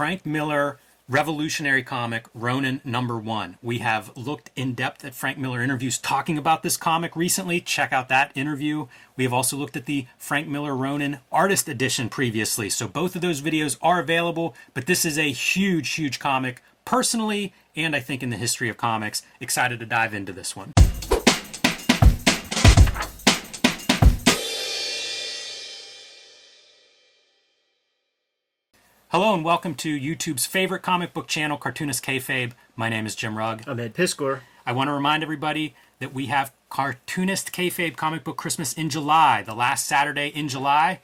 Frank Miller revolutionary comic Ronin number one. We have looked in depth at Frank Miller interviews talking about this comic recently. Check out that interview. We have also looked at the Frank Miller Ronin artist edition previously. So both of those videos are available, but this is a huge, huge comic personally, and I think in the history of comics. Excited to dive into this one. Hello and welcome to YouTube's favorite comic book channel, Cartoonist Kayfabe. My name is Jim Rugg. I'm Ed Piskor. I want to remind everybody that we have Cartoonist Kayfabe Comic Book Christmas in July, the last Saturday in July.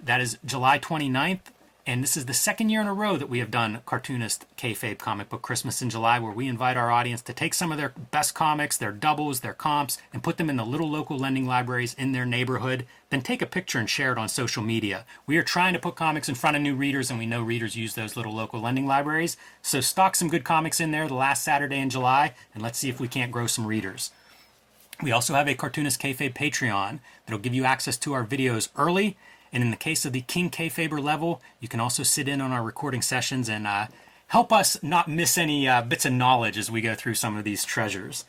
That is July 29th and this is the second year in a row that we have done Cartoonist Kayfabe Comic Book Christmas in July, where we invite our audience to take some of their best comics, their doubles, their comps, and put them in the little local lending libraries in their neighborhood. Then take a picture and share it on social media. We are trying to put comics in front of new readers, and we know readers use those little local lending libraries. So stock some good comics in there the last Saturday in July, and let's see if we can't grow some readers. We also have a Cartoonist Kayfabe Patreon that'll give you access to our videos early and in the case of the King Kayfaber level, you can also sit in on our recording sessions and uh, help us not miss any uh, bits of knowledge as we go through some of these treasures.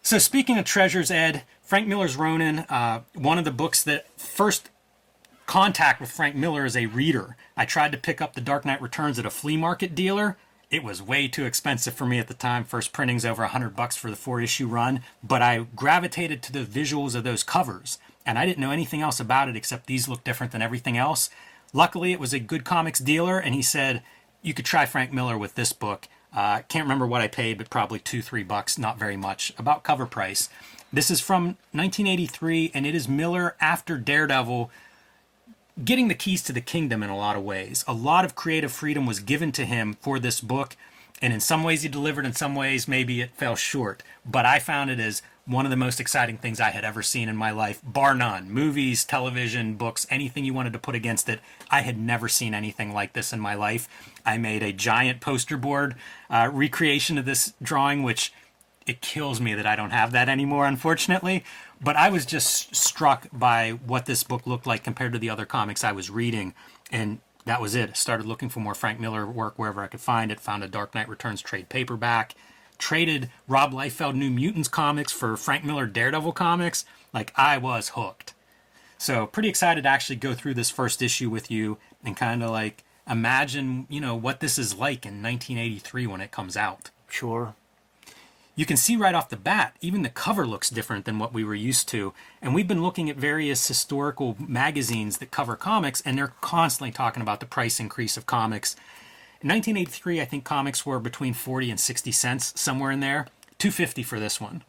So, speaking of treasures, Ed, Frank Miller's Ronin, uh, one of the books that first contact with Frank Miller as a reader. I tried to pick up The Dark Knight Returns at a flea market dealer. It was way too expensive for me at the time. First printing's over 100 bucks for the four issue run, but I gravitated to the visuals of those covers and I didn't know anything else about it except these look different than everything else. Luckily, it was a good comics dealer, and he said you could try Frank Miller with this book. Uh, can't remember what I paid, but probably two, three bucks, not very much. About cover price. This is from 1983, and it is Miller after Daredevil getting the keys to the kingdom in a lot of ways. A lot of creative freedom was given to him for this book, and in some ways he delivered, in some ways maybe it fell short. But I found it as one of the most exciting things I had ever seen in my life, bar none. Movies, television, books, anything you wanted to put against it. I had never seen anything like this in my life. I made a giant poster board uh, recreation of this drawing, which it kills me that I don't have that anymore, unfortunately. But I was just struck by what this book looked like compared to the other comics I was reading. And that was it. I started looking for more Frank Miller work wherever I could find it. Found a Dark Knight Returns trade paperback traded Rob Liefeld New Mutants comics for Frank Miller Daredevil comics, like I was hooked. So pretty excited to actually go through this first issue with you and kind of like imagine, you know, what this is like in 1983 when it comes out. Sure. You can see right off the bat, even the cover looks different than what we were used to. And we've been looking at various historical magazines that cover comics, and they're constantly talking about the price increase of comics 1983, I think comics were between 40 and 60 cents, somewhere in there. 250 for this one.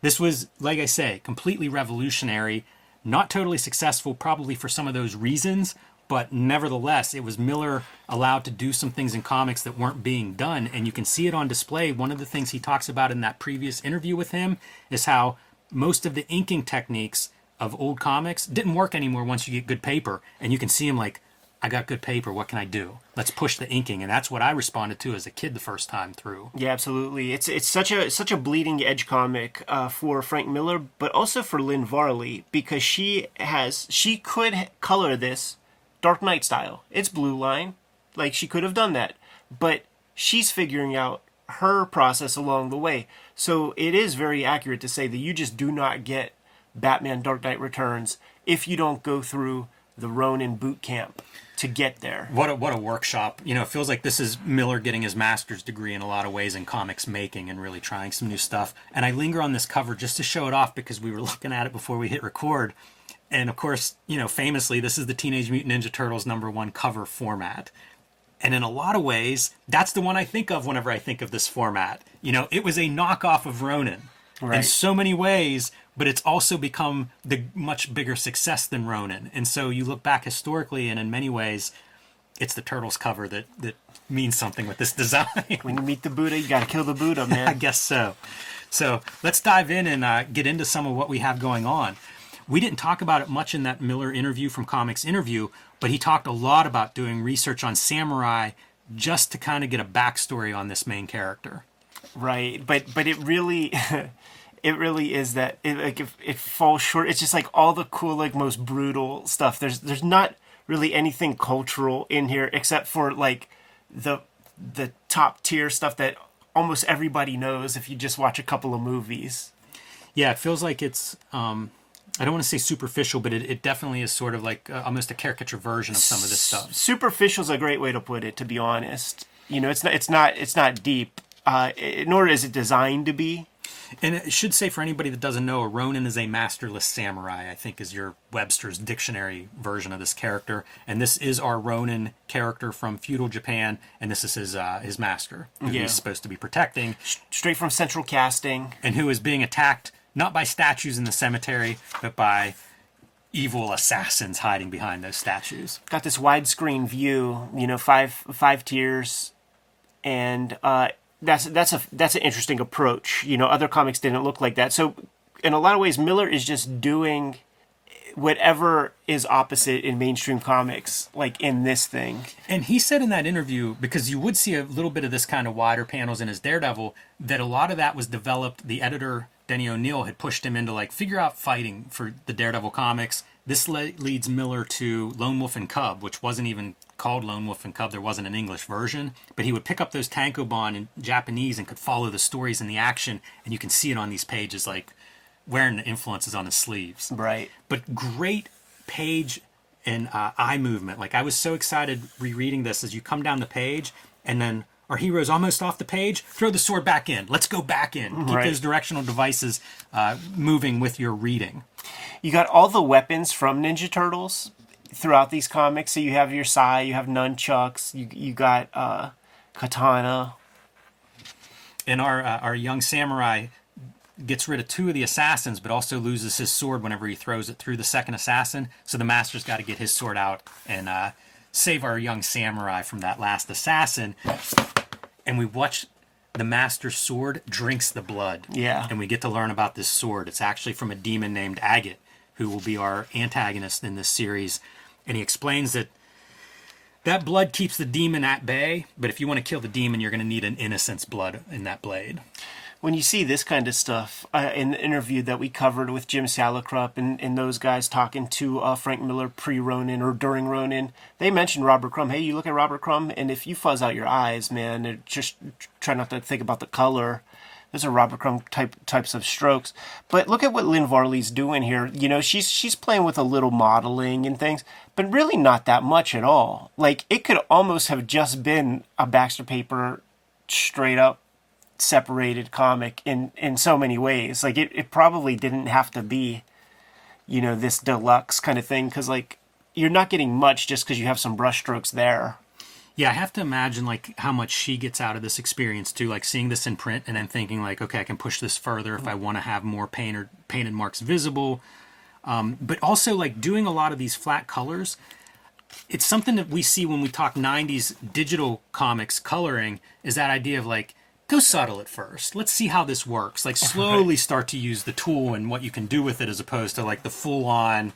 This was, like I say, completely revolutionary, not totally successful, probably for some of those reasons, but nevertheless, it was Miller allowed to do some things in comics that weren't being done, and you can see it on display. One of the things he talks about in that previous interview with him is how most of the inking techniques of old comics didn't work anymore once you get good paper, and you can see him like, I got good paper. What can I do? Let's push the inking, and that's what I responded to as a kid the first time through. Yeah, absolutely. It's it's such a such a bleeding edge comic uh, for Frank Miller, but also for Lynn Varley because she has she could color this Dark Knight style. It's blue line, like she could have done that, but she's figuring out her process along the way. So it is very accurate to say that you just do not get Batman Dark Knight Returns if you don't go through the Ronin boot camp to get there. What a, what a workshop. You know, it feels like this is Miller getting his master's degree in a lot of ways in comics making and really trying some new stuff. And I linger on this cover just to show it off because we were looking at it before we hit record. And of course, you know, famously, this is the Teenage Mutant Ninja Turtles number one cover format. And in a lot of ways, that's the one I think of whenever I think of this format. You know, it was a knockoff of Ronin. Right. In so many ways, but it's also become the much bigger success than Ronin. And so you look back historically, and in many ways, it's the Turtles cover that that means something with this design. when you meet the Buddha, you got to kill the Buddha, man. I guess so. So let's dive in and uh, get into some of what we have going on. We didn't talk about it much in that Miller interview from Comics Interview, but he talked a lot about doing research on samurai just to kind of get a backstory on this main character. Right, but but it really it really is that it like if it falls short it's just like all the cool like most brutal stuff there's there's not really anything cultural in here except for like the the top tier stuff that almost everybody knows if you just watch a couple of movies. Yeah, it feels like it's. Um, I don't want to say superficial, but it, it definitely is sort of like uh, almost a caricature version of some of this stuff. Superficial is a great way to put it. To be honest, you know, it's not it's not it's not deep, uh, nor is it designed to be. And it should say for anybody that doesn't know, a Ronin is a masterless samurai. I think is your Webster's dictionary version of this character. And this is our Ronin character from feudal Japan, and this is his uh, his master, who Yeah. he's supposed to be protecting, Straight from Central Casting. and who is being attacked not by statues in the cemetery, but by evil assassins hiding behind those statues. got this widescreen view, you know, five five tiers, and uh, that's that's a that's an interesting approach. You know, other comics didn't look like that. So, in a lot of ways, Miller is just doing whatever is opposite in mainstream comics, like in this thing. And he said in that interview, because you would see a little bit of this kind of wider panels in his Daredevil, that a lot of that was developed. The editor, Denny O'Neil, had pushed him into like figure out fighting for the Daredevil comics. This le- leads Miller to Lone Wolf and Cub, which wasn't even called Lone Wolf and Cub. There wasn't an English version, but he would pick up those tankobon in Japanese and could follow the stories and the action, and you can see it on these pages, like wearing the influences on his sleeves Right. but great page and uh, eye movement. Like I was so excited rereading this as you come down the page, and then our hero's almost off the page. Throw the sword back in. Let's go back in. Keep Right. those directional devices uh, moving with your reading. You got all the weapons from Ninja Turtles throughout these comics. So you have your sai, you have nunchucks, you you got uh, katana. And our uh, our young samurai gets rid of two of the assassins, but also loses his sword whenever he throws it through the second assassin. So the master's got to get his sword out and uh, save our young samurai from that last assassin. And we watch the master's sword drinks the blood. Yeah. And we get to learn about this sword. It's actually from a demon named Agate, who will be our antagonist in this series. And he explains that that blood keeps the demon at bay, but if you want to kill the demon, you're going to need an innocent's blood in that blade. when you see this kind of stuff uh, in the interview that we covered with Jim Salicrup and, and those guys talking to uh, Frank Miller pre Ronin or during Ronin, they mentioned Robert Crumb. Hey, you look at Robert Crumb, and if you fuzz out your eyes, man, just try not to think about the color. Those are Robert Crumb type types of strokes. But look at what Lynn Varley's doing here. You know, she's she's playing with a little modeling and things, but really not that much at all. Like it could almost have just been a Baxter paper straight up separated comic in in so many ways like it, it probably didn't have to be you know this deluxe kind of thing because like you're not getting much just because you have some brushstrokes there Yeah, I have to imagine like how much she gets out of this experience too, like seeing this in print and then thinking like, okay, I can push this further if I want to have more painted painted marks visible. Um, but also like doing a lot of these flat colors. It's something that we see when we talk '90s digital comics coloring. Is that idea of like go subtle at first. Let's see how this works. Like slowly start to use the tool and what you can do with it, as opposed to like the full on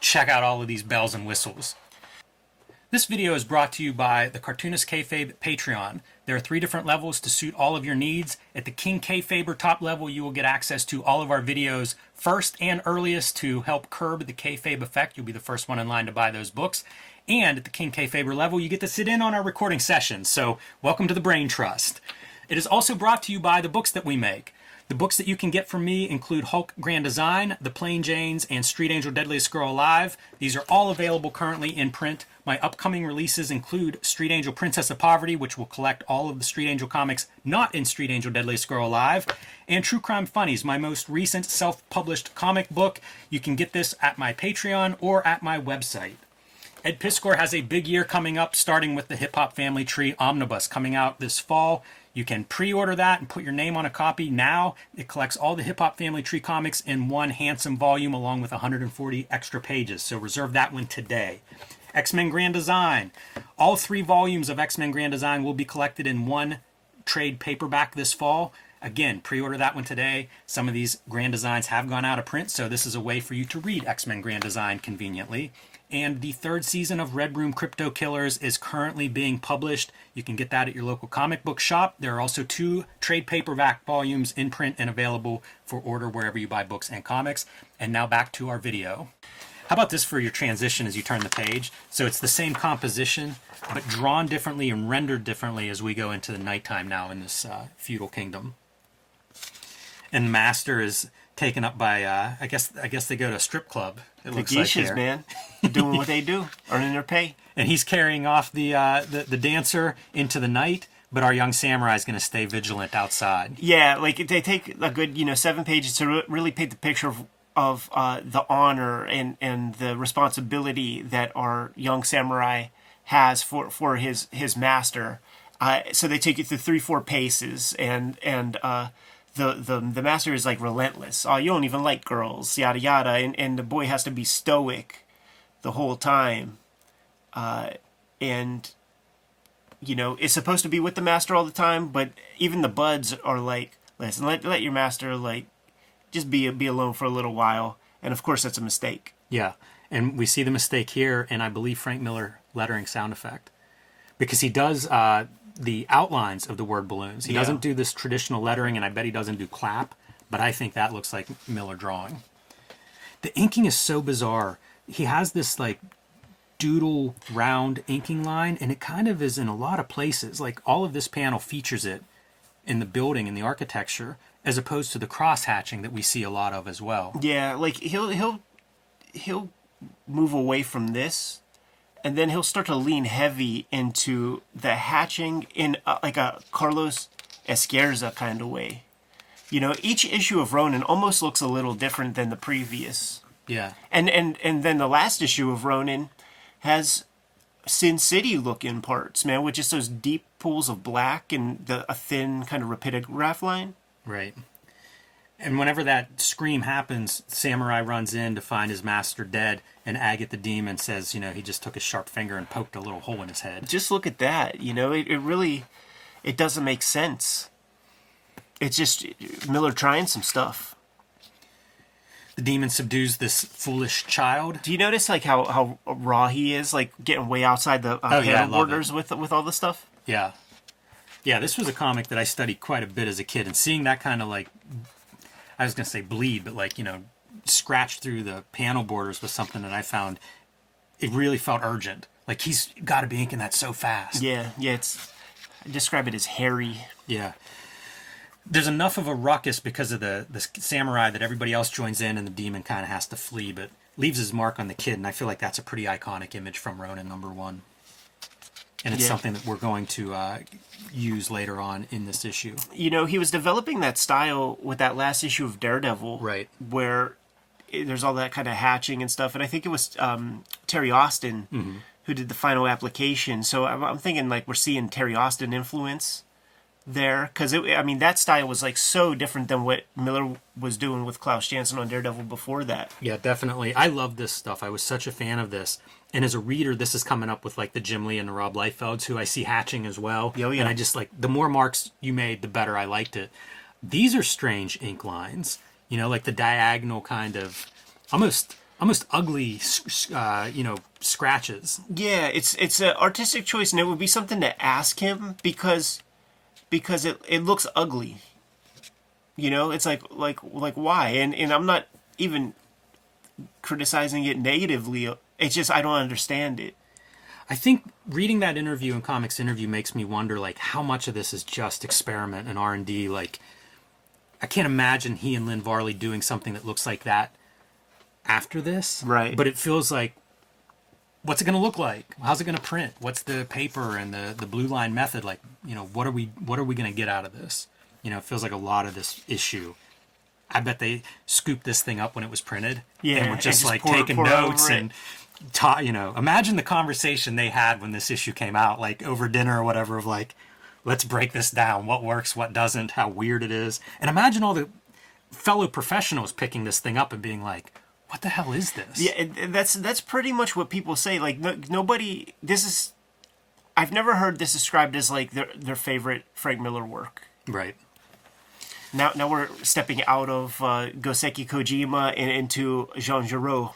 check out all of these bells and whistles. This video is brought to you by the Cartoonist Kayfabe Patreon. There are three different levels to suit all of your needs. At the King Kayfaber top level, you will get access to all of our videos first and earliest to help curb the kayfabe effect. You'll be the first one in line to buy those books. And at the King Kayfaber level, you get to sit in on our recording sessions. So, welcome to the Brain Trust. It is also brought to you by the books that we make. The books that you can get from me include Hulk Grand Design, The Plain Janes, and Street Angel Deadliest Girl Alive. These are all available currently in print. My upcoming releases include Street Angel Princess of Poverty, which will collect all of the Street Angel comics not in Street Angel Deadliest Girl Alive, and True Crime Funnies, my most recent self published comic book. You can get this at my Patreon or at my website. Ed Piskor has a big year coming up, starting with the Hip Hop Family Tree Omnibus coming out this fall. You can pre order that and put your name on a copy now. It collects all the Hip Hop Family Tree comics in one handsome volume along with 140 extra pages. So reserve that one today. X Men Grand Design. All three volumes of X Men Grand Design will be collected in one trade paperback this fall. Again, pre order that one today. Some of these Grand Designs have gone out of print, so this is a way for you to read X Men Grand Design conveniently. And the third season of Red Room Crypto Killers is currently being published. You can get that at your local comic book shop. There are also two trade paperback volumes in print and available for order wherever you buy books and comics. And now back to our video. How about this for your transition as you turn the page? So it's the same composition, but drawn differently and rendered differently as we go into the nighttime now in this uh, feudal kingdom. And Master is taken up by, uh, I guess, I guess they go to a strip club. It The looks like geishas, here. man, doing what they do, earning their pay. and he's carrying off the, uh, the the dancer into the night. But our young samurai is going to stay vigilant outside. Yeah, like they take a good, you know, seven pages to re- really paint the picture of of uh, the honor and and the responsibility that our young samurai has for for his his master. Uh, so they take you through three, four paces, and and uh, the the the master is like relentless. Oh, you don't even like girls, yada yada, and and the boy has to be stoic the whole time, uh, and you know, it's supposed to be with the master all the time, but even the buds are like, listen, let, let your master like just be be alone for a little while. And of course, that's a mistake. Yeah, and we see the mistake here, and I believe Frank Miller lettering sound effect because he does uh, the outlines of the word balloons. He Yeah. doesn't do this traditional lettering, and I bet he doesn't do clap. But I think that looks like Miller drawing. The inking is so bizarre. He has this like doodle round inking line, and it kind of is in a lot of places. Like all of this panel features it in the building and the architecture, as opposed to the cross hatching that we see a lot of as well. Yeah, like he'll he'll he'll move away from this, and then he'll start to lean heavy into the hatching in uh, like a Carlos Ezquerra kind of way. You know, each issue of Ronin almost looks a little different than the previous. Yeah. And and and then the last issue of Ronin has Sin City looking parts, man, with just those deep pools of black and the a thin kind of rapidograph line. Right. And whenever that scream happens, Samurai runs in to find his master dead, and Agate the demon says, you know, he just took his sharp finger and poked a little hole in his head. Just look at that, you know, it, it really it doesn't make sense. It's just Miller trying some stuff. The demon subdues this foolish child. Do you notice like how, how raw he is, like getting way outside the uh, Oh, yeah, borders with with all this stuff? Yeah. Yeah, this was a comic that I studied quite a bit as a kid, and seeing that kind of like, I was going to say bleed, but like, you know, scratch through the panel borders with something that I found, it really felt urgent. Like, he's got to be inking that so fast. Yeah, yeah, it's I describe it as hairy. Yeah. There's enough of a ruckus because of the, the samurai that everybody else joins in and the demon kind of has to flee, but leaves his mark on the kid, and I feel like that's a pretty iconic image from Ronin number one. And it's Yeah. something that we're going to uh, use later on in this issue. you know, he was developing that style with that last issue of Daredevil, Right. Where there's all that kind of hatching and stuff, and I think it was um, Terry Austin Mm-hmm. who did the final application. So I'm, I'm thinking like we're seeing Terry Austin influence there, because it I mean that style was like so different than what Miller was doing with Klaus Janson on Daredevil before that. Yeah, definitely. I love this stuff. I was such a fan of this. And as a reader, this is coming up with like the Jim Lee and the Rob Liefelds, who I see hatching as well. Oh, yeah. And I just like the more marks you made, the better I liked it. These are strange ink lines, you know, like the diagonal kind of almost almost ugly, uh, you know, scratches. Yeah, it's it's an artistic choice, and it would be something to ask him because because it it looks ugly. You know, it's like like like why? And and I'm not even criticizing it negatively. It's just I don't understand it. I think reading that interview and comics interview makes me wonder like how much of this is just experiment and R and D. Like, I can't imagine he and Lynn Varley doing something that looks like that after this. Right. But it feels like, what's it going to look like? How's it going to print? What's the paper and the the blue line method like? You know, what are we what are we going to get out of this? You know, it feels like a lot of this issue. I bet they scooped this thing up when it was printed. Yeah, and were and just, just like pour- taking pour notes and ta- you know, imagine the conversation they had when this issue came out, like over dinner or whatever, of like, let's break this down. What works, what doesn't, how weird it is. And imagine all the fellow professionals picking this thing up and being like, what the hell is this? Yeah, it- that's that's pretty much what people say. Like no, nobody. This is. I've never heard this described as like their their favorite Frank Miller work. Right. Now now we're stepping out of uh, Goseki Kojima and into Jean Giraud.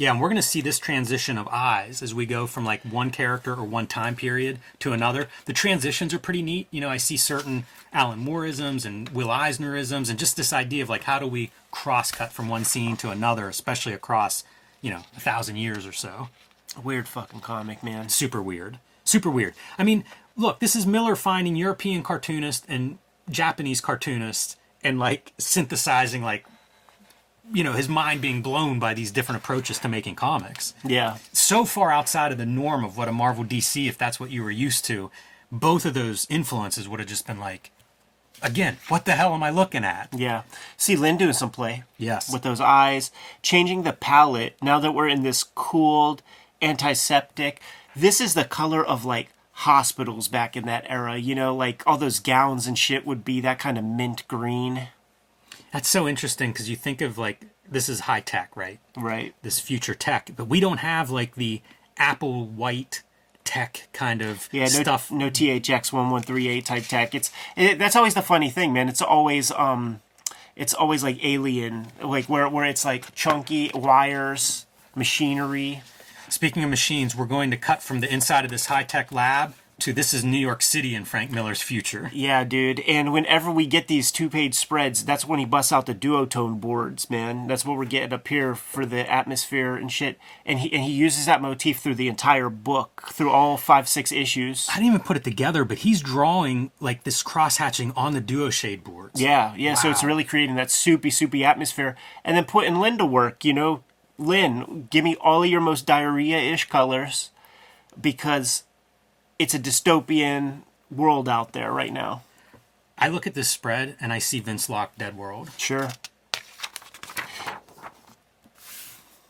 Yeah, and we're going to see this transition of eyes as we go from like one character or one time period to another. The transitions are pretty neat. You know, I see certain Alan Mooreisms and Will Eisnerisms, and just this idea of like how do we cross cut from one scene to another, especially across, you know, a thousand years or so. Weird fucking comic, man. Super weird. Super weird. I mean, look, this is Miller finding European cartoonists and Japanese cartoonists and like synthesizing like you know his mind being blown by these different approaches to making comics Yeah. so far outside of the norm of what a marvel dc if that's what you were used to both of those influences would have just been like again what the hell am i looking at Yeah. See Lynn doing some play. Yes. With those eyes, changing the palette. Now that we're in this cooled, antiseptic, this is the color of like hospitals back in that era. You know, like all those gowns and shit would be that kind of mint green. That's so interesting because you think of like this is high tech right Right. this future tech but we don't have like the apple white tech kind of Yeah, no, stuff no THX one one three eight type tech. It's it, that's always the funny thing, man. It's always um, it's always like alien, like where where it's like chunky wires, machinery. Speaking of machines, we're going to cut from the inside of this high tech lab to this is New York City in Frank Miller's future. Yeah, dude. And whenever we get these two page spreads, that's when he busts out the duotone boards, man. That's what we're getting up here for the atmosphere and shit. And he and he uses that motif through the entire book, through all five, six issues. I didn't even put it together, but he's drawing like this cross hatching on the duo shade boards. Yeah, yeah. So it's really creating that soupy, soupy atmosphere. And then putting Lynn to work, you know, Lynn, give me all of your most diarrhea ish colors because it's a dystopian world out there right now. I look at this spread and I see Vince Locke Dead World. Sure.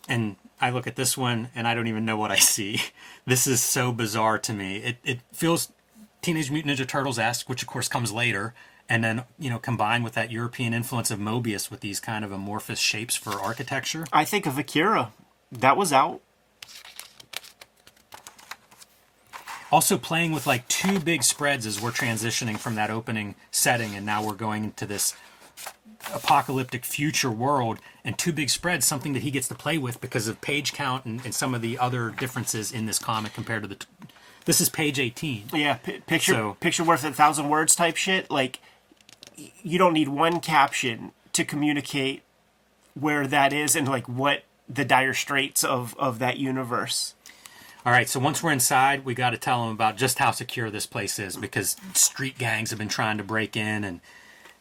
And I look at this one and I don't even know what I see. This is so bizarre to me. It, it feels Teenage Mutant Ninja Turtles esque, which of course comes later. And then, you know, combined with that European influence of Mobius with these kind of amorphous shapes for architecture. I think of Akira. That was out. Also playing with like two big spreads as we're transitioning from that opening setting and now we're going into this apocalyptic future world and two big spreads something that he gets to play with because of page count and, and some of the other differences in this comic compared to the t- this is page 18 Yeah, pi picture So- picture worth a thousand words type shit. Like, y- you don't need one caption to communicate where that is and like what the dire straits of of that universe. All right so once we're inside we got to tell them about just how secure this place is because street gangs have been trying to break in and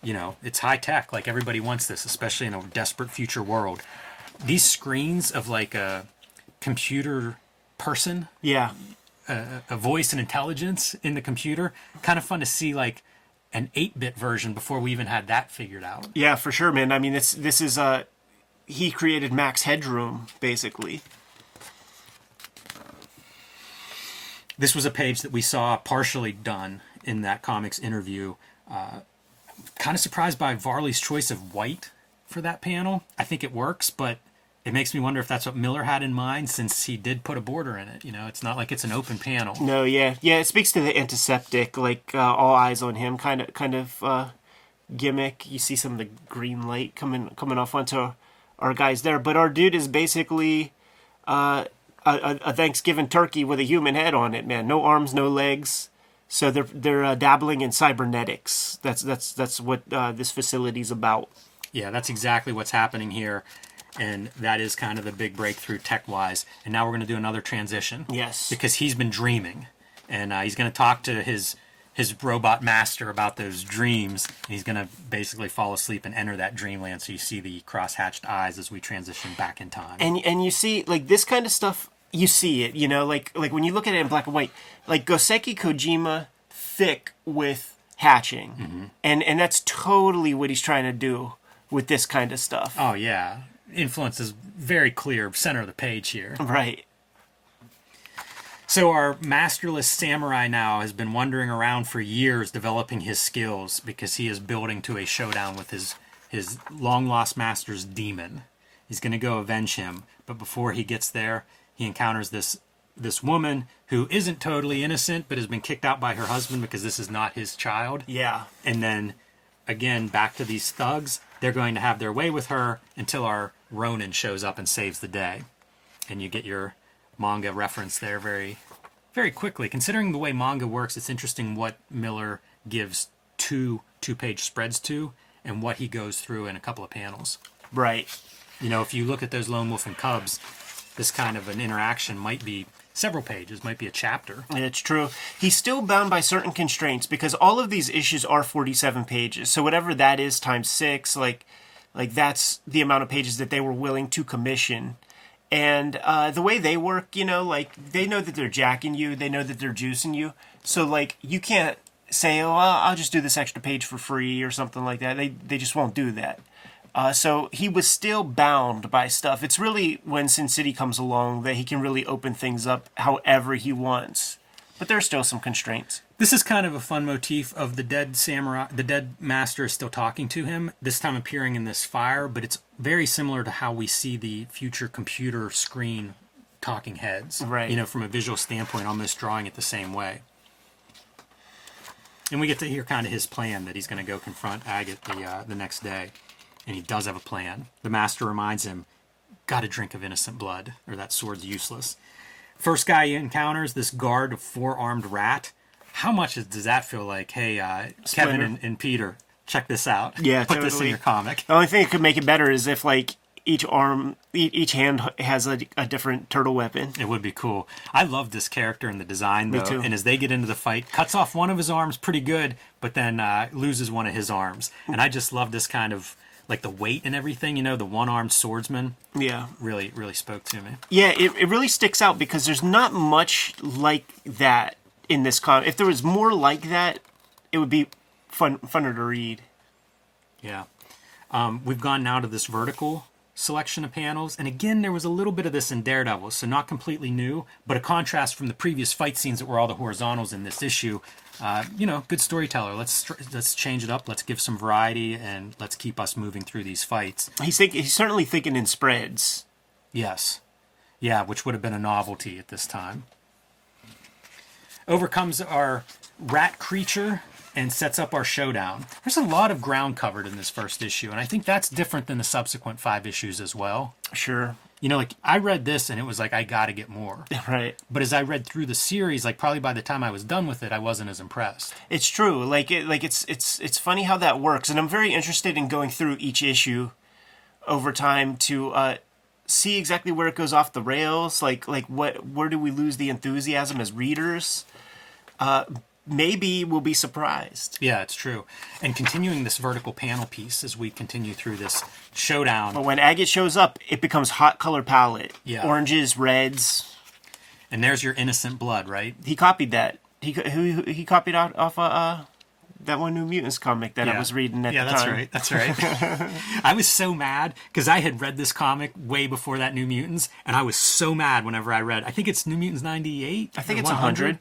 you know it's high tech like everybody wants this especially in a desperate future world these screens of like a computer person Yeah, a voice and intelligence in the computer kind of fun to see like an 8-bit version before we even had that figured out yeah, for sure, man. I mean, this this is uh he created Max Headroom basically. This was a page that we saw partially done in that comics interview. Uh, kind of surprised by varley's choice of white for that panel. I think it works but it makes me wonder if that's what miller had in mind since he did put a border in it you know? It's not like it's an open panel. No, yeah, yeah. It speaks to the antiseptic, like uh, all eyes on him, kind of kind of uh, gimmick. You see some of the green light coming coming off onto our guys there, but our dude is basically uh, a, a Thanksgiving turkey with a human head on it, man. No arms, no legs. So they're they're uh, dabbling in cybernetics. That's that's that's what uh, this facility's about. Yeah, that's exactly what's happening here. And that is kind of the big breakthrough tech wise. And now we're going to do another transition. Yes. Because he's been dreaming. And uh, he's going to talk to his his robot master about those dreams. And he's going to basically fall asleep and enter that dreamland. So you see the cross hatched eyes as we transition back in time. and and you see like this kind of stuff you see it you know like like when you look at it in black and white like goseki kojima thick with hatching mm-hmm. and and that's totally what he's trying to do with this kind of stuff oh, yeah. Influence is very clear, center of the page here. right So our masterless samurai now has been wandering around for years developing his skills because he is building to a showdown with his his long lost master's demon. He's going to go avenge him, but before he gets there, he encounters this this woman who isn't totally innocent but has been kicked out by her husband because this is not his child. yeah And then again back to these thugs. They're going to have their way with her until our Ronin shows up and saves the day. And you get your manga reference there very very quickly. Considering the way manga works, it's interesting what Miller gives two two page spreads to and what he goes through in a couple of panels. right You know, if you look at those Lone Wolf and Cubs, this kind of an interaction might be several pages, might be a chapter. It's true. He's still bound by certain constraints because all of these issues are 47 pages. So whatever that is times 6, like like that's the amount of pages that they were willing to commission. And uh, the way they work, you know, like they know that they're jacking you, they know that they're juicing you. So like you can't say, "Oh, I'll just do this extra page for free" or something like that. They they just won't do that. Uh, so he was still bound by stuff. It's really when Sin City comes along that he can really open things up however he wants. But there's still some constraints. This is kind of a fun motif of the dead samurai. The dead master is still talking to him, this time appearing in this fire, but it's very similar to how we see the future computer screen talking heads. Right. You know, from a visual standpoint, almost drawing it the same way. And we get to hear kind of his plan that he's going to go confront Agate the uh, the next day, and he does have a plan. The master reminds him, "Got a drink of innocent blood, or that sword's useless." First guy he encounters this guard of four armed rat. How much does that feel like? Hey, uh, Kevin and, and Peter, check this out. Yeah, put this in your comic. The only thing that could make it better is if like each arm, each hand has a, a different turtle weapon. It would be cool. I love this character and the design, though. Me too. And as they get into the fight, cuts off one of his arms pretty good, but then uh, loses one of his arms. And I just love this kind of like the weight and everything. You know, the one-armed swordsman Yeah. really, really spoke to me. Yeah, it, it really sticks out because there's not much like that in this comic. If there was more like that, it would be fun funner to read. Yeah. Um, we've gone now to this vertical selection of panels. And again, there was a little bit of this in Daredevil, so not completely new, but a contrast from the previous fight scenes that were all the horizontals in this issue. Uh, you know, good storyteller. Let's let's change it up. Let's give some variety, and let's keep us moving through these fights. He's think, he's certainly thinking in spreads. Yes, yeah, which would have been a novelty at this time. Overcomes our rat creature and sets up our showdown. There's a lot of ground covered in this first issue, and I think that's different than the subsequent five issues as well. Sure. You know, like I read this and it was like I got to get more. Right. But as I read through the series, like probably by the time I was done with it, I wasn't as impressed. It's true. Like it, like it's it's it's funny how that works, and I'm very interested in going through each issue over time to uh, see exactly where it goes off the rails. Like like what where do we lose the enthusiasm as readers? Uh, maybe we'll be surprised. Yeah, it's true. And continuing this vertical panel piece as we continue through this showdown. But when Agate shows up, it becomes hot color palette. Yeah. Oranges, reds. And there's your innocent blood, right? He copied that. He who he copied out off uh, uh that one New Mutants comic that I was reading at yeah, the that's right. That's right. I was so mad because I had read this comic way before that New Mutants, and I was so mad whenever I read. I think it's New Mutants '98. I think it's 100.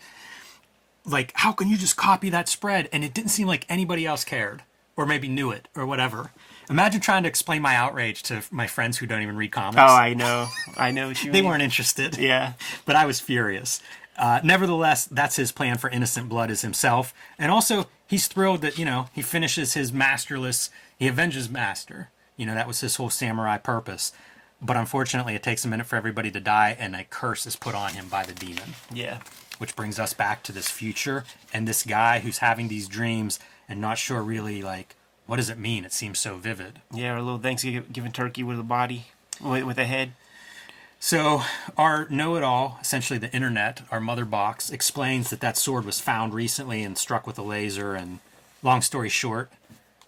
Like, how can you just copy that spread? And it didn't seem like anybody else cared, or maybe knew it, or whatever. Imagine trying to explain my outrage to my friends who don't even read comics. Oh, I know. I know they mean. weren't interested. Yeah. but I was furious. Uh, nevertheless, that's his plan for Innocent Blood is himself, and also he's thrilled that you know he finishes his masterless. He avenges master. You know that was his whole samurai purpose. But unfortunately, it takes a minute for everybody to die, and a curse is put on him by the demon. Yeah. Which brings us back to this future and this guy who's having these dreams and not sure really like what does it mean. It seems so vivid. Yeah, a little Thanksgiving turkey with a body, with, with a head. So, our know it all, essentially the internet, our mother box, explains that that sword was found recently and struck with a laser. And long story short,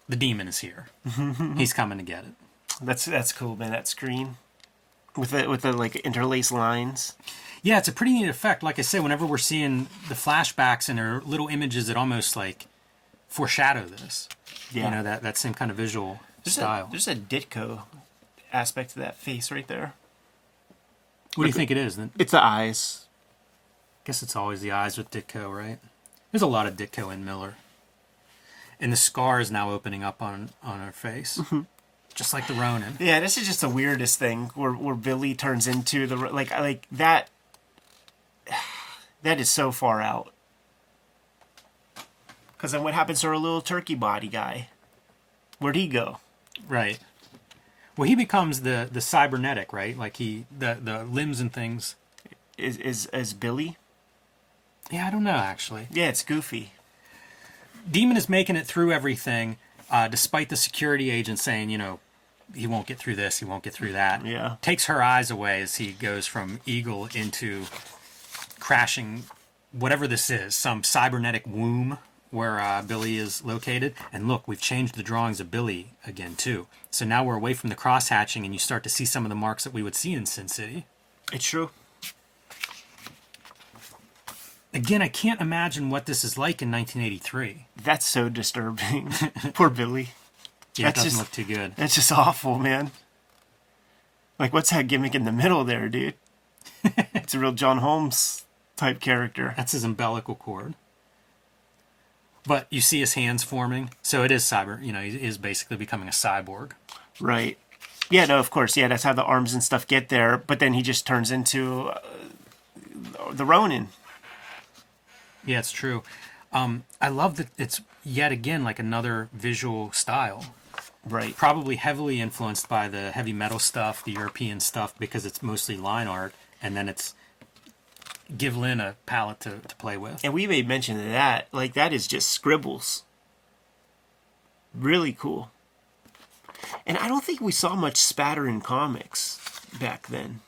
the demon is here. He's coming to get it. That's that's cool, man. That screen with the with the like interlaced lines. Yeah, it's a pretty neat effect. Like I said, whenever we're seeing the flashbacks and there are little images that almost like foreshadow this. Yeah. You know, that, that same kind of visual There's style. A, there's a Ditko aspect to that face right there. what do you think it is? Then? It's the eyes. I guess it's always the eyes with Ditko, right? There's a lot of Ditko in Miller. And the scar is now opening up on, on her face. Mm-hmm. Just like the Ronin. Yeah, this is just the weirdest thing where where Billy turns into the like like that. That is so far out. Because then what happens to our little turkey body guy? Where'd he go? Right. Well, he becomes the the cybernetic, right? Like he the the limbs and things. Is is is Billy? Yeah, I don't know actually. Yeah, it's Goofy. Demon is making it through everything, uh, despite the security agent saying, you know, he won't get through this, he won't get through that. Yeah. Takes her eyes away as he goes from Eagle into crashing whatever this is, some cybernetic womb where uh, Billy is located. And look, we've changed the drawings of Billy again too. So now we're away from the cross hatching, and you start to see some of the marks that we would see in Sin City. It's true. Again, I can't imagine what this is like in 1983. That's so disturbing. Poor Billy. Yeah, it That's doesn't just- look too good. That's just awful, man. Like, what's that gimmick in the middle there, dude? it's a real John Holmes type character. That's his umbilical cord. But you see his hands forming, so it is cyber. You know, he is basically becoming a cyborg. Right. Yeah, no, of course. Yeah, that's how the arms and stuff get there. But then he just turns into uh, the Ronin. Yeah, it's true. Um, I love that it's yet again like another visual style. Right. Probably heavily influenced by the heavy metal stuff, the European stuff, because it's mostly line art, and then it's give Lynn a palette to, to play with. And we made mention of that. Like, that is just scribbles. Really cool. And I don't think we saw much spatter in comics back then.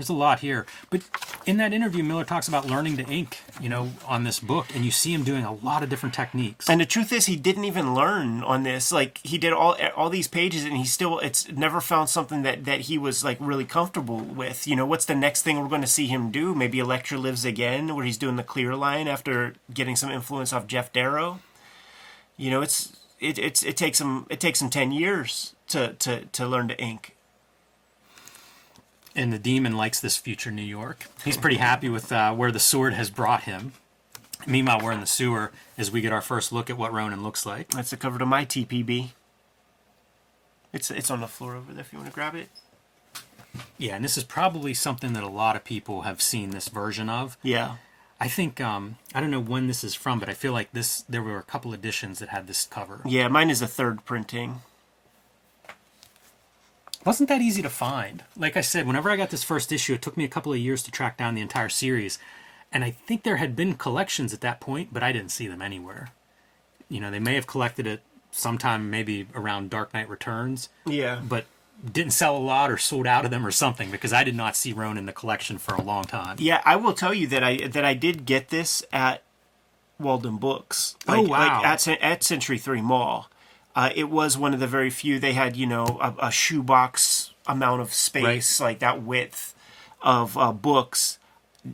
There's a lot here. But in that interview, Miller talks about learning to ink, you know, on this book, and you see him doing a lot of different techniques. And the truth is, he didn't even learn on this. Like he did all all these pages, and he still it's never found something that that he was like really comfortable with. You know, what's the next thing we're going to see him do? Maybe Elektra Lives Again, where he's doing the clear line after getting some influence off Geof Darrow. You know, it's it it's it takes him it takes him ten years to to to learn to ink. And the demon likes this future New York. He's pretty happy with uh, where the sword has brought him. Meanwhile, we're in the sewer as we get our first look at what Ronin looks like. That's the cover to my TPB. It's it's on the floor over there if you want to grab it. Yeah, and this is probably something that a lot of people have seen this version of. Yeah. I think um, I don't know when this is from, but I feel like this there were a couple editions that had this cover. Yeah, mine is a third printing. Wasn't that easy to find. Like I said, whenever I got this first issue, it took me a couple of years to track down the entire series. And I think there had been collections at that point, but I didn't see them anywhere. You know, they may have collected it sometime maybe around Dark Knight Returns, Yeah. but didn't sell a lot or sold out of them or something because I did not see Ronin in the collection for a long time. Yeah, I will tell you that I that I did get this at Walden Books. Oh, Like, wow. Like at at Century Three Mall. Uh, it was one of the very few. They had you know a, a shoebox amount of space, like that width of uh, books.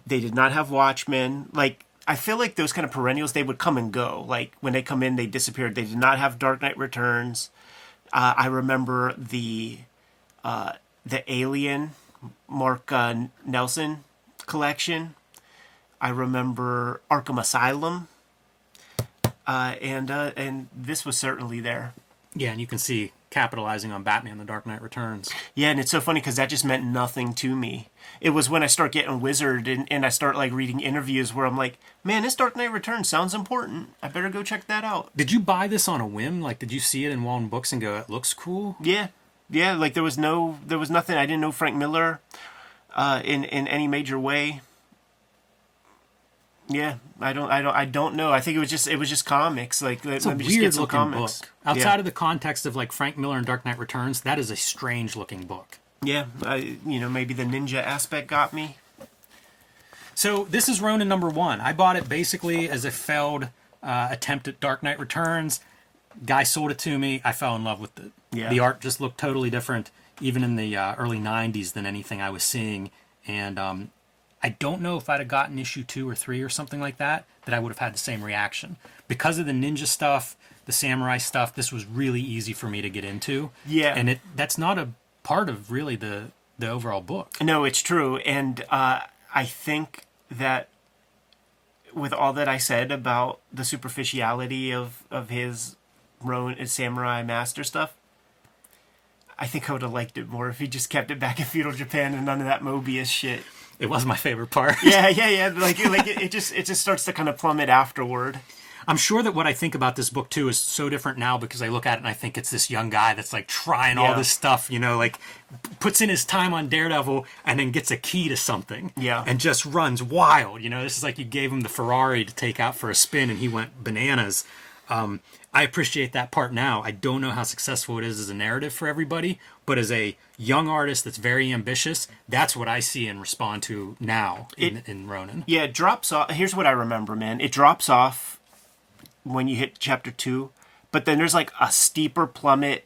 They did not have Watchmen. Like I feel like those kind of perennials, they would come and go. Like when they come in, they disappeared. They did not have Dark Knight Returns. Uh, I remember the uh, the Alien Mark uh, Nelson collection. I remember Arkham Asylum, uh, and uh, and this was certainly there. Yeah, and you can see capitalizing on Batman: The Dark Knight Returns. Yeah, and it's so funny because that just meant nothing to me. It was when I start getting Wizard and, and I start like reading interviews where I'm like, man, this Dark Knight Returns sounds important. I better go check that out. Did you buy this on a whim? Like, did you see it in Walden Books and go, "It looks cool"? Yeah, yeah. Like there was no, there was nothing. I didn't know Frank Miller uh, in in any major way. Yeah, I don't, I don't, I don't know. I think it was just, it was just comics. Like It's a let me just get weird looking comics. book. Outside yeah. of the context of like Frank Miller and Dark Knight Returns, that is a strange looking book. Yeah, I, you know, maybe the ninja aspect got me. So this is Ronin number one. I bought it basically as a failed uh, attempt at Dark Knight Returns. Guy sold it to me. I fell in love with it. Yeah. The art just looked totally different, even in the uh, early '90s, than anything I was seeing. And um, I don't know if I'd have gotten issue two or three or something like that, that I would have had the same reaction because of the ninja stuff, the samurai stuff. This was really easy for me to get into. Yeah. and it that's not a part of really the the overall book. No, it's true, and uh, I think that with all that I said about the superficiality of of his Ronin Samurai Master stuff, I think I would have liked it more if he just kept it back in feudal Japan and none of that Mobius shit. It was my favorite part. Yeah, yeah, yeah. Like, like it, it just it just starts to kind of plummet afterward. I'm sure that what I think about this book too is so different now because I look at it and I think it's this young guy that's like trying all this stuff, you know, like puts in his time on Daredevil and then gets a key to something. Yeah. And just runs wild. You know, this is like you gave him the Ferrari to take out for a spin and he went bananas. Um, I appreciate that part now. I don't know how successful it is as a narrative for everybody, but as a young artist that's very ambitious, that's what I see and respond to now in, in Ronin. Yeah, it drops off. Here's what I remember, man. It drops off when you hit chapter two, but then there's like a steeper plummet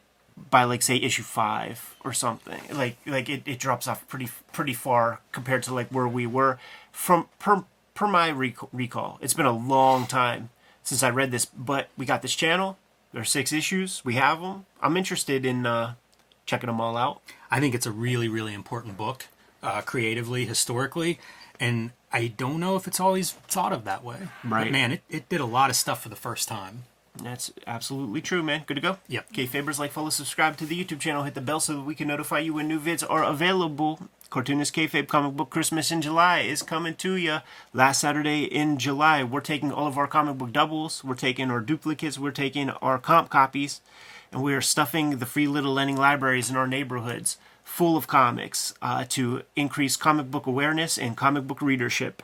by like say issue five or something. Like like it, it drops off pretty pretty far compared to like where we were from per per my rec- recall. It's been a long time since I read this, but we got this channel. There are six issues. We have them. I'm interested in uh, checking them all out. I think it's a really, really important book, uh, creatively, historically, and I don't know if it's always thought of that way. Right. But man, it, it did a lot of stuff for the first time. That's absolutely true, man. Good to go. Yep. Okay, Fabers, like, follow, subscribe to the YouTube channel, hit the bell so that we can notify you when new vids are available. Cartoonist Kayfabe Comic Book Christmas in July is coming to you. Last Saturday in July, we're taking all of our comic book doubles, we're taking our duplicates, we're taking our comp copies, and we are stuffing the free little lending libraries in our neighborhoods full of comics uh, to increase comic book awareness and comic book readership.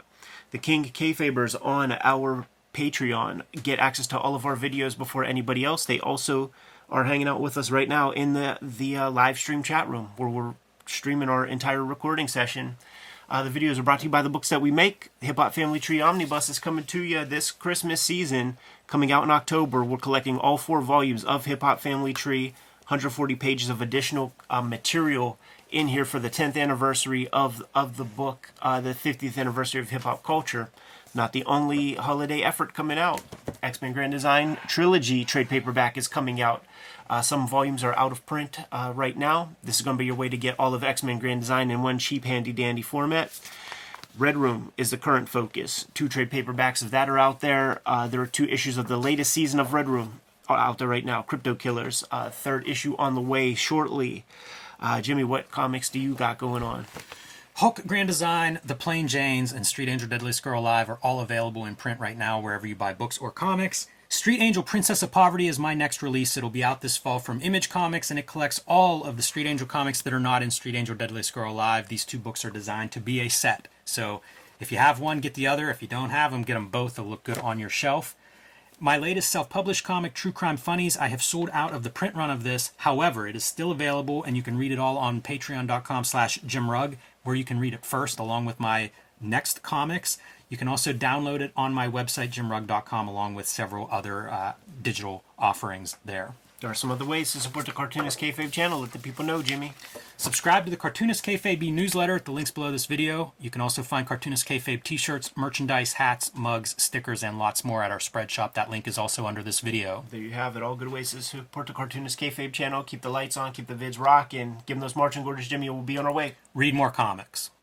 The King Kayfabers on our Patreon get access to all of our videos before anybody else. They also are hanging out with us right now in the the uh, live stream chat room where we're streaming our entire recording session. Uh, the videos are brought to you by the books that we make. Hip Hop Family Tree Omnibus is coming to you this Christmas season, coming out in October. We're collecting all four volumes of Hip Hop Family Tree, 140 pages of additional uh, material in here for the 10th anniversary of of the book, uh, the 50th anniversary of hip hop culture. Not the only holiday effort coming out. X Men Grand Design Trilogy trade paperback is coming out. Uh, some volumes are out of print uh, right now. This is going to be your way to get all of X Men Grand Design in one cheap, handy dandy format. Red Room is the current focus. Two trade paperbacks of that are out there. Uh, there are two issues of the latest season of Red Room out there right now. Crypto Killers, uh, third issue on the way shortly. Uh, Jimmy, what comics do you got going on? Hulk Grand Design, The Plain Janes, and Street Angel Deadly Girl Alive are all available in print right now wherever you buy books or comics. Street Angel Princess of Poverty is my next release. It'll be out this fall from Image Comics, and it collects all of the Street Angel comics that are not in Street Angel Deadliest Girl Alive. These two books are designed to be a set. So if you have one, get the other. If you don't have them, get them both. They'll look good on your shelf. My latest self-published comic, True Crime Funnies, I have sold out of the print run of this. However, it is still available, and you can read it all on patreon.com slash jimrugg, where you can read it first, along with my next comics. You can also download it on my website, jimrugg.com, along with several other uh, digital offerings there. There are some other ways to support the Cartoonist Kayfabe channel. Let the people know, Jimmy. Subscribe to the Cartoonist Kayfabe newsletter at the links below this video. You can also find Cartoonist Kayfabe t-shirts, merchandise, hats, mugs, stickers, and lots more at our spread shop. That link is also under this video. There you have it. All good ways to support the Cartoonist Kayfabe channel. Keep the lights on, keep the vids rocking. Give them those marching orders, Jimmy. We'll be on our way. Read more comics.